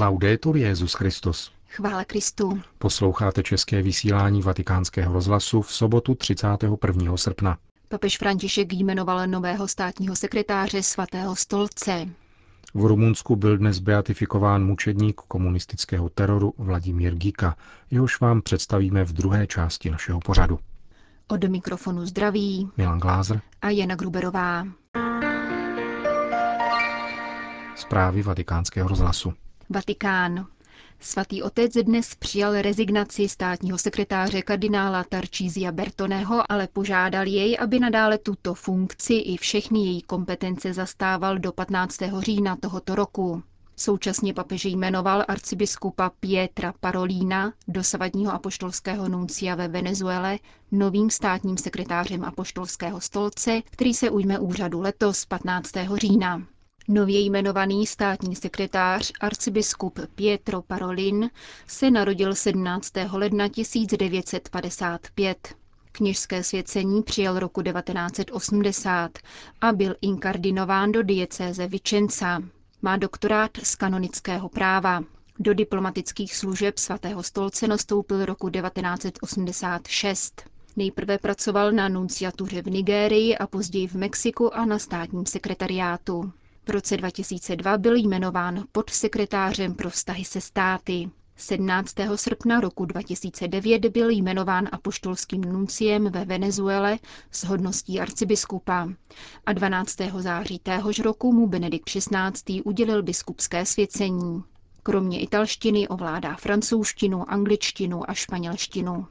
Laudetur Jezus Christus. Chvála Kristu. Posloucháte české vysílání Vatikánského rozhlasu v sobotu 31. srpna. Papež František jmenoval nového státního sekretáře svatého stolce. V Rumunsku byl dnes beatifikován mučedník komunistického teroru Vladimír Gika, jehož vám představíme v druhé části našeho pořadu. Od mikrofonu zdraví Milan Glázer a Jana Gruberová. Zprávy vatikánského rozhlasu. Vatikán. Svatý otec dnes přijal rezignaci státního sekretáře kardinála Tarčízia Bertoneho, ale požádal jej, aby nadále tuto funkci i všechny její kompetence zastával do 15. října tohoto roku. Současně papež jmenoval arcibiskupa Pietra Parolína, dosavadního apoštolského nuncia ve Venezuele, novým státním sekretářem apoštolského stolce, který se ujme úřadu letos 15. října. Nově jmenovaný státní sekretář arcibiskup Pietro Parolin se narodil 17. ledna 1955. Kněžské svěcení přijal roku 1980 a byl inkardinován do diecéze Vicenza. Má doktorát z kanonického práva. Do diplomatických služeb svatého stolce nastoupil roku 1986. Nejprve pracoval na nunciatuře v Nigérii a později v Mexiku a na státním sekretariátu. V roce 2002 byl jmenován podsekretářem pro vztahy se státy. 17. srpna roku 2009 byl jmenován apoštolským nunciem ve Venezuele s hodností arcibiskupa a 12. září téhož roku mu Benedikt XVI. udělil biskupské svěcení. Kromě italštiny ovládá francouzštinu, angličtinu a španělštinu.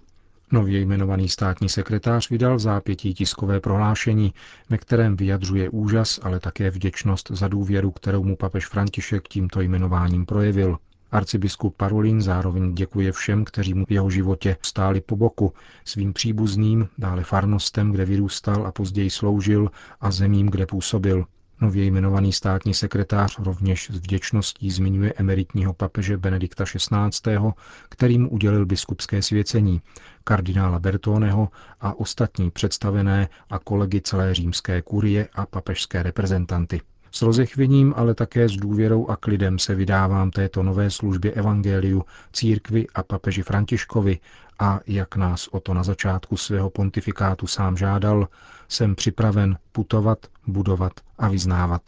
Nově jmenovaný státní sekretář vydal v zápětí tiskové prohlášení, ve kterém vyjadřuje úžas, ale také vděčnost za důvěru, kterou mu papež František tímto jmenováním projevil. Arcibiskup Parolin zároveň děkuje všem, kteří mu v jeho životě stáli po boku, svým příbuzným, dále farnostem, kde vyrůstal a později sloužil, a zemím, kde působil. Nově jmenovaný státní sekretář rovněž s vděčností zmiňuje emeritního papeže Benedikta XVI., který mu udělil biskupské svěcení, kardinála Bertoneho a ostatní představené a kolegy celé římské kurie a papežské reprezentanty. S rozechvěním, ale také s důvěrou a klidem se vydávám této nové službě evangeliu, církvi a papeži Františkovi a, jak nás o to na začátku svého pontifikátu sám žádal, jsem připraven putovat, budovat a vyznávat.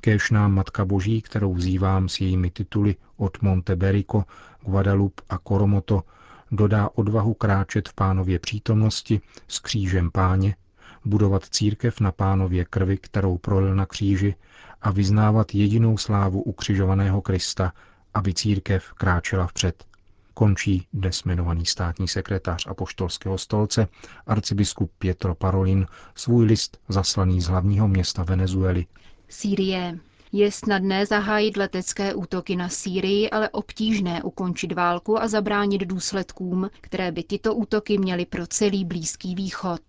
Kéž nám Matka Boží, kterou vzývám s jejími tituly od Monteberico, Guadalupe a Coromoto, dodá odvahu kráčet v pánově přítomnosti s křížem páně, budovat církev na pánově krvi, kterou prolil na kříži a vyznávat jedinou slávu ukřižovaného Krista, aby církev kráčela vpřed. Končí dnes jmenovaný státní sekretář apoštolského stolce, arcibiskup Pietro Parolin, svůj list zaslaný z hlavního města Venezuely. Sýrie. Je snadné zahájit letecké útoky na Sýrii, ale obtížné ukončit válku a zabránit důsledkům, které by tyto útoky měly pro celý Blízký východ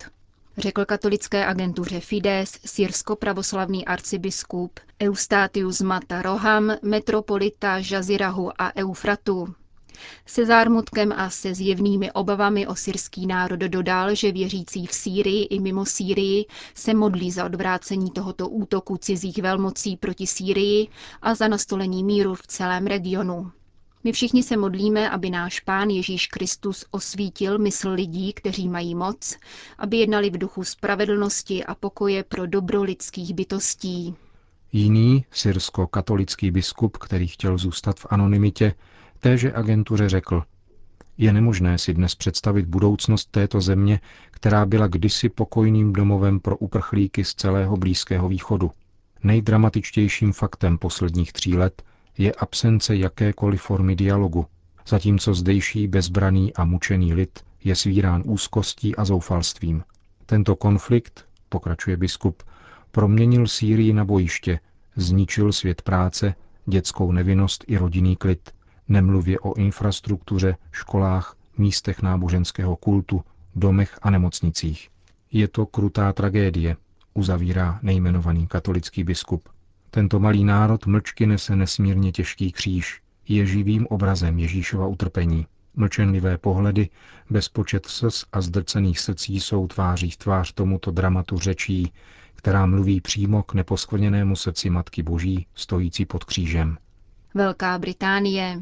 řekl katolické agentuře Fides syrsko-pravoslavný arcibiskup Eustatius Mata Roham, metropolita Žazirahu a Eufratu. Se zármutkem a se zjevnými obavami o syrský národ dodal, že věřící v Sýrii i mimo Sýrii se modlí za odvrácení tohoto útoku cizích velmocí proti Sýrii a za nastolení míru v celém regionu. My všichni se modlíme, aby náš Pán Ježíš Kristus osvítil mysl lidí, kteří mají moc, aby jednali v duchu spravedlnosti a pokoje pro dobro lidských bytostí. Jiný syrsko-katolický biskup, který chtěl zůstat v anonymitě, téže agentuře řekl, je nemožné si dnes představit budoucnost této země, která byla kdysi pokojným domovem pro uprchlíky z celého Blízkého východu. Nejdramatičtějším faktem posledních tří let je absence jakékoliv formy dialogu, zatímco zdejší bezbraný a mučený lid je svírán úzkostí a zoufalstvím. Tento konflikt, pokračuje biskup, proměnil Sýrii na bojiště, zničil svět práce, dětskou nevinnost i rodinný klid, nemluvě o infrastruktuře, školách, místech náboženského kultu, domech a nemocnicích. Je to krutá tragédie, uzavírá nejmenovaný katolický biskup. Tento malý národ mlčky nese nesmírně těžký kříž, je živým obrazem Ježíšova utrpení. Mlčenlivé pohledy, bezpočet slz a zdrcených srdcí jsou tváří v tvář tomuto dramatu řečí, která mluví přímo k neposkvrněnému srdci Matky Boží, stojící pod křížem. Velká Británie.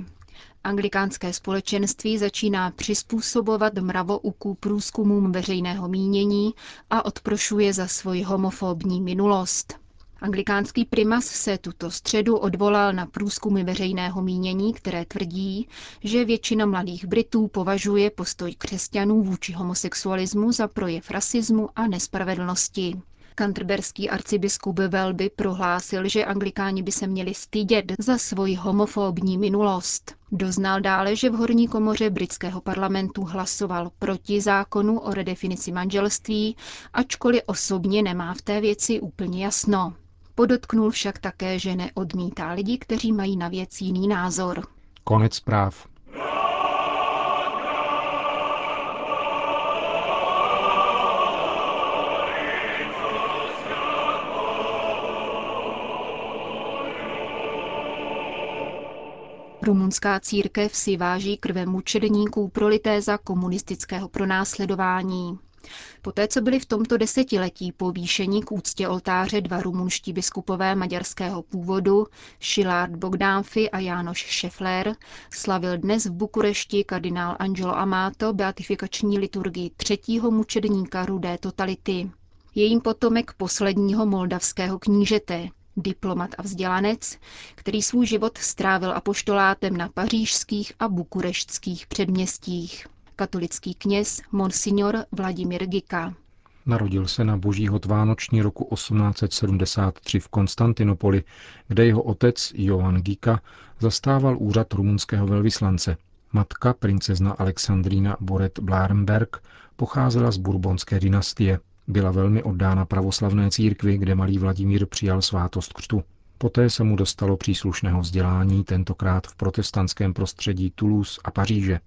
Anglikánské společenství začíná přizpůsobovat mravouku průzkumům veřejného mínění a odprošuje za svoji homofobní minulost. Anglikánský primas se tuto středu odvolal na průzkumy veřejného mínění, které tvrdí, že většina mladých Britů považuje postoj křesťanů vůči homosexualismu za projev rasismu a nespravedlnosti. Kanterberský arcibiskup Welby prohlásil, že anglikáni by se měli stydět za svoji homofobní minulost. Doznal dále, že v horní komoře britského parlamentu hlasoval proti zákonu o redefinici manželství, ačkoliv osobně nemá v té věci úplně jasno. Podotknul však také, že neodmítá lidi, kteří mají na věc jiný názor. Konec zpráv. Rumunská církev si váží krve mučedníků prolité za komunistického pronásledování. Poté, co byli v tomto desetiletí povýšení k úctě oltáře dva rumunští biskupové maďarského původu, Šilard Bogdánfi a Jánoš Šefler, slavil dnes v Bukurešti kardinál Angelo Amato beatifikační liturgii třetího mučedníka rudé totality. Jejím potomek posledního moldavského knížete, diplomat a vzdělanec, který svůj život strávil apoštolátem na pařížských a bukureštských předměstích. Katolický kněz Monsignor Vladimír Gika. Narodil se na božího vánoční roku 1873 v Konstantinopoli, kde jeho otec Johan Gika zastával úřad rumunského velvyslance. Matka, princezna Alexandrína Boret Blárenberg, pocházela z burbonské dynastie. Byla velmi oddána pravoslavné církvi, kde malý Vladimír přijal svátost křtu. Poté se mu dostalo příslušného vzdělání, tentokrát v protestantském prostředí Toulouse a Paříže.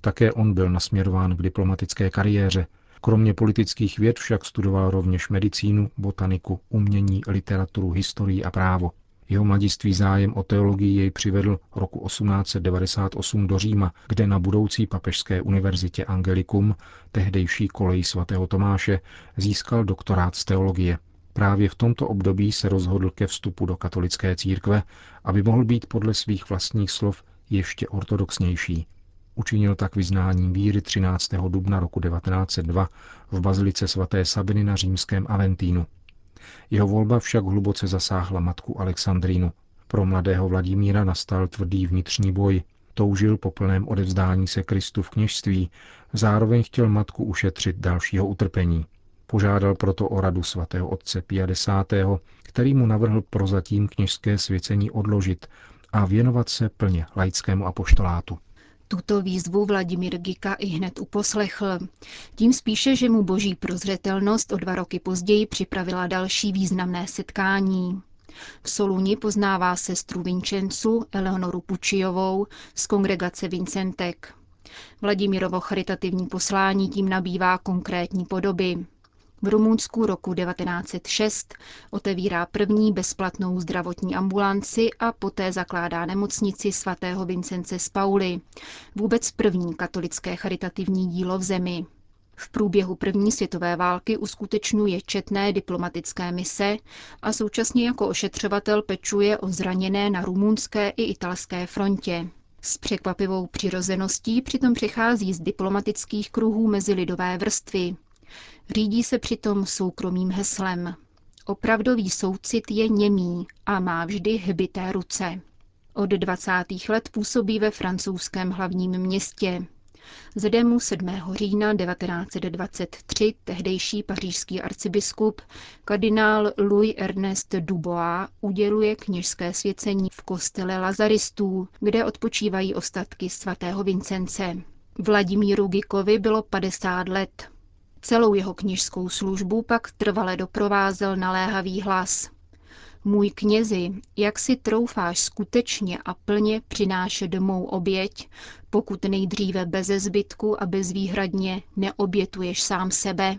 Také on byl nasměrován k diplomatické kariéře. Kromě politických věd však studoval rovněž medicínu, botaniku, umění, literaturu, historii a právo. Jeho mladiství zájem o teologii jej přivedl roku 1898 do Říma, kde na budoucí papežské univerzitě Angelikum, tehdejší kolej svatého Tomáše, získal doktorát z teologie. Právě v tomto období se rozhodl ke vstupu do katolické církve, aby mohl být podle svých vlastních slov ještě ortodoxnější. Učinil tak vyznáním víry 13. dubna roku 1902 v bazilice svaté Sabiny na římském Aventínu. Jeho volba však hluboce zasáhla matku Alexandrínu. Pro mladého Vladimíra nastal tvrdý vnitřní boj. Toužil po plném odevzdání se Kristu v kněžství, zároveň chtěl matku ušetřit dalšího utrpení. Požádal proto o radu svatého otce Pia X., který mu navrhl prozatím kněžské svěcení odložit a věnovat se plně laickému apoštolátu. Tuto výzvu Vladimír Gika i hned uposlechl. Tím spíše, že mu boží prozřetelnost o dva roky později připravila další významné setkání. V Soluni poznává sestru Vincencu Eleonoru Pučijovou z kongregace Vincentek. Vladimirovo charitativní poslání tím nabývá konkrétní podoby. V Rumunsku roku 1906 otevírá první bezplatnou zdravotní ambulanci a poté zakládá nemocnici svatého Vincence z Pauly, vůbec první katolické charitativní dílo v zemi. V průběhu první světové války uskutečňuje četné diplomatické mise a současně jako ošetřovatel pečuje o zraněné na rumunské i italské frontě. S překvapivou přirozeností přitom přichází z diplomatických kruhů mezi lidové vrstvy, Řídí se přitom soukromým heslem. Opravdový soucit je němý a má vždy hbité ruce. Od 20. let působí ve francouzském hlavním městě. Zde mu 7. října 1923 tehdejší pařížský arcibiskup kardinál Louis Ernest Dubois uděluje kněžské svěcení v kostele Lazaristů, kde odpočívají ostatky svatého Vincence. Vladimíru Gikovi bylo 50 let. Celou jeho knižskou službu pak trvale doprovázel naléhavý hlas. Můj knězi, jak si troufáš skutečně a plně přinášet mou oběť, pokud nejdříve beze zbytku a bezvýhradně neobětuješ sám sebe?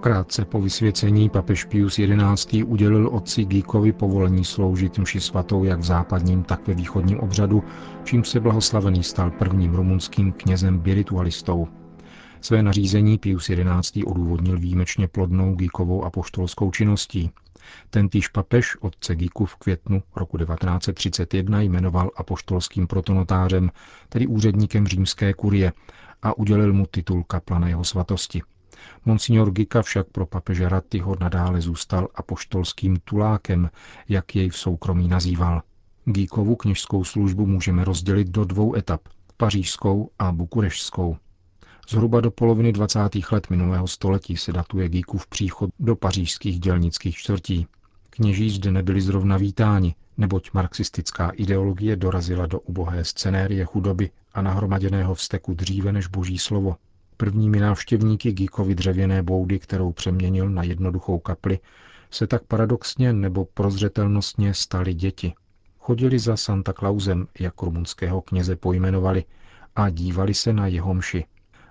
Krátce po vysvěcení papež Pius XI. udělil otci Gíkovi povolení sloužit mši svatou jak v západním, tak ve východním obřadu, čím se blahoslavený stal prvním rumunským knězem biritualistou. Své nařízení Pius XI. odůvodnil výjimečně plodnou Gíkovou apoštolskou činností. Tentýž papež otce Giku v květnu roku 1931 jmenoval apoštolským protonotářem, tedy úředníkem římské kurie, a udělil mu titul kaplana jeho svatosti. Monsignor Gika však pro papeže Rattyho nadále zůstal apoštolským tulákem, jak jej v soukromí nazýval. Gíkovu kněžskou službu můžeme rozdělit do dvou etap, pařížskou a bukurešskou. Zhruba do poloviny 20. let minulého století se datuje Gíkův příchod do pařížských dělnických čtvrtí. Kněží zde nebyli zrovna vítáni, neboť marxistická ideologie dorazila do ubohé scenérie chudoby a nahromaděného vzteku dříve než boží slovo. Prvními návštěvníky Gíkovi dřevěné boudy, kterou přeměnil na jednoduchou kapli, se tak paradoxně nebo prozřetelnostně stali děti. Chodili za Santa Clausem, jak rumunského kněze pojmenovali, a dívali se na jeho mši.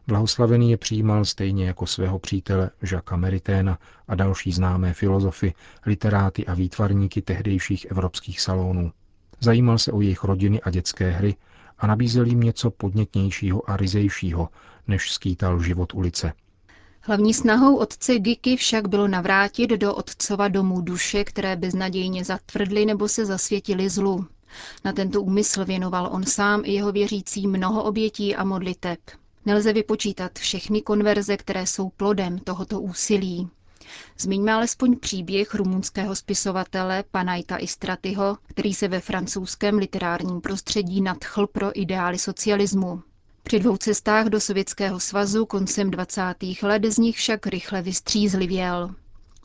Blahoslavený je přijímal stejně jako svého přítele Žaka Meriténa a další známé filozofy, literáty a výtvarníky tehdejších evropských salonů. Zajímal se o jejich rodiny a dětské hry a nabízel jim něco podnětnějšího a ryzejšího, než skýtal život ulice. Hlavní snahou otce Giky však bylo navrátit do otcova domu duše, které beznadějně zatvrdly nebo se zasvětily zlu. Na tento úmysl věnoval on sám i jeho věřící mnoho obětí a modliteb. Nelze vypočítat všechny konverze, které jsou plodem tohoto úsilí. Zmiňme alespoň příběh rumunského spisovatele Panajta Istratyho, který se ve francouzském literárním prostředí nadchl pro ideály socialismu. Při dvou cestách do Sovětského svazu koncem 20. let z nich však rychle vystřízlivěl.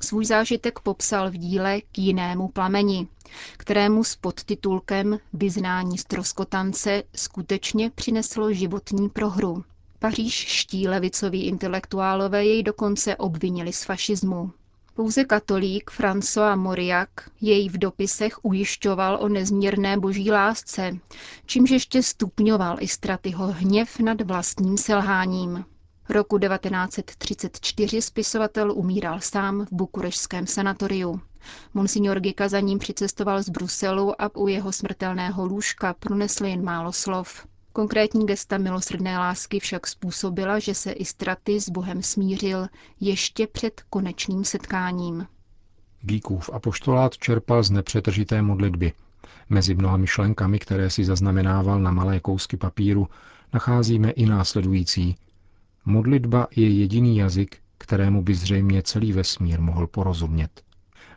Svůj zážitek popsal v díle K jinému plameni, kterému s podtitulkem Vyznání stroskotance skutečně přineslo životní prohru. Pařížští levicoví intelektuálové jej dokonce obvinili z fašismu. Pouze katolík François Moriak jej v dopisech ujišťoval o nezměrné boží lásce, čímž ještě stupňoval i stratyho hněv nad vlastním selháním. Roku 1934 spisovatel umíral sám v bukurešském sanatoriu. Monsignor Gika za ním přicestoval z Bruselu a u jeho smrtelného lůžka pronesl jen málo slov. Konkrétní gesta milosrdné lásky však způsobila, že se i straty s Bohem smířil ještě před konečným setkáním. Gíkův apoštolát čerpal z nepřetržité modlitby. Mezi mnoha myšlenkami, které si zaznamenával na malé kousky papíru, nacházíme i následující. Modlitba je jediný jazyk, kterému by zřejmě celý vesmír mohl porozumět.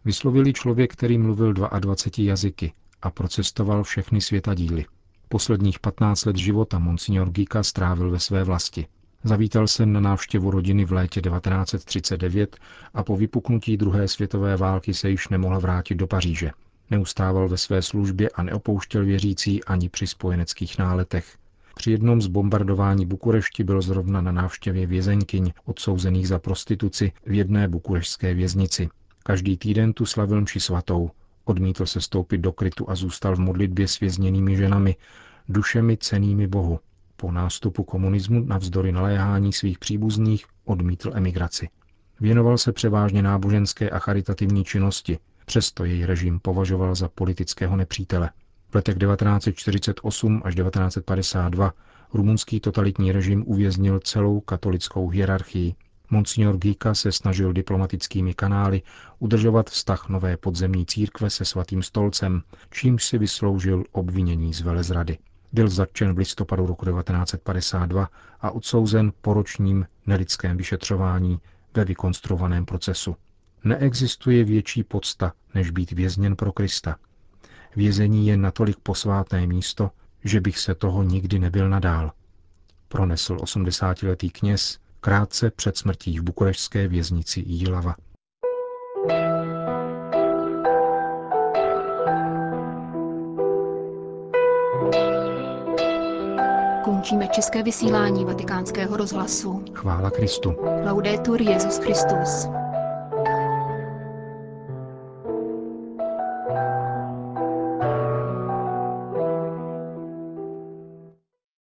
Vyslovili člověk, který mluvil 22 jazyky a procestoval všechny světadíly. Posledních 15 let života monsignor Gika strávil ve své vlasti. Zavítal jsem na návštěvu rodiny v létě 1939 a po vypuknutí druhé světové války se již nemohl vrátit do Paříže. Neustával ve své službě a neopouštěl věřící ani při spojeneckých náletech. Při jednom z bombardování Bukurešti byl zrovna na návštěvě vězeňkyň odsouzených za prostituci v jedné bukurešské věznici. Každý týden tu slavil mši svatou, Odmítl se stoupit do krytu a zůstal v modlitbě s vězněnými ženami, dušemi cenými Bohu. Po nástupu komunismu navzdory naléhání svých příbuzných odmítl emigraci. Věnoval se převážně náboženské a charitativní činnosti, přesto jej režim považoval za politického nepřítele. V letech 1948 až 1952 rumunský totalitní režim uvěznil celou katolickou hierarchii, Monsignor Gika se snažil diplomatickými kanály udržovat vztah nové podzemní církve se svatým stolcem, čímž si vysloužil obvinění z velezrady. Byl zatčen v listopadu roku 1952 a odsouzen poročním nelidském vyšetřování ve vykonstruovaném procesu. Neexistuje větší podsta, než být vězněn pro Krista. Vězení je natolik posvátné místo, že bych se toho nikdy nebyl nadál. Pronesl 80-letý kněz krátce před smrtí v bukurešské věznici Jílava. Končíme české vysílání vatikánského rozhlasu. Chvála Kristu. Laudetur Jezus Christus.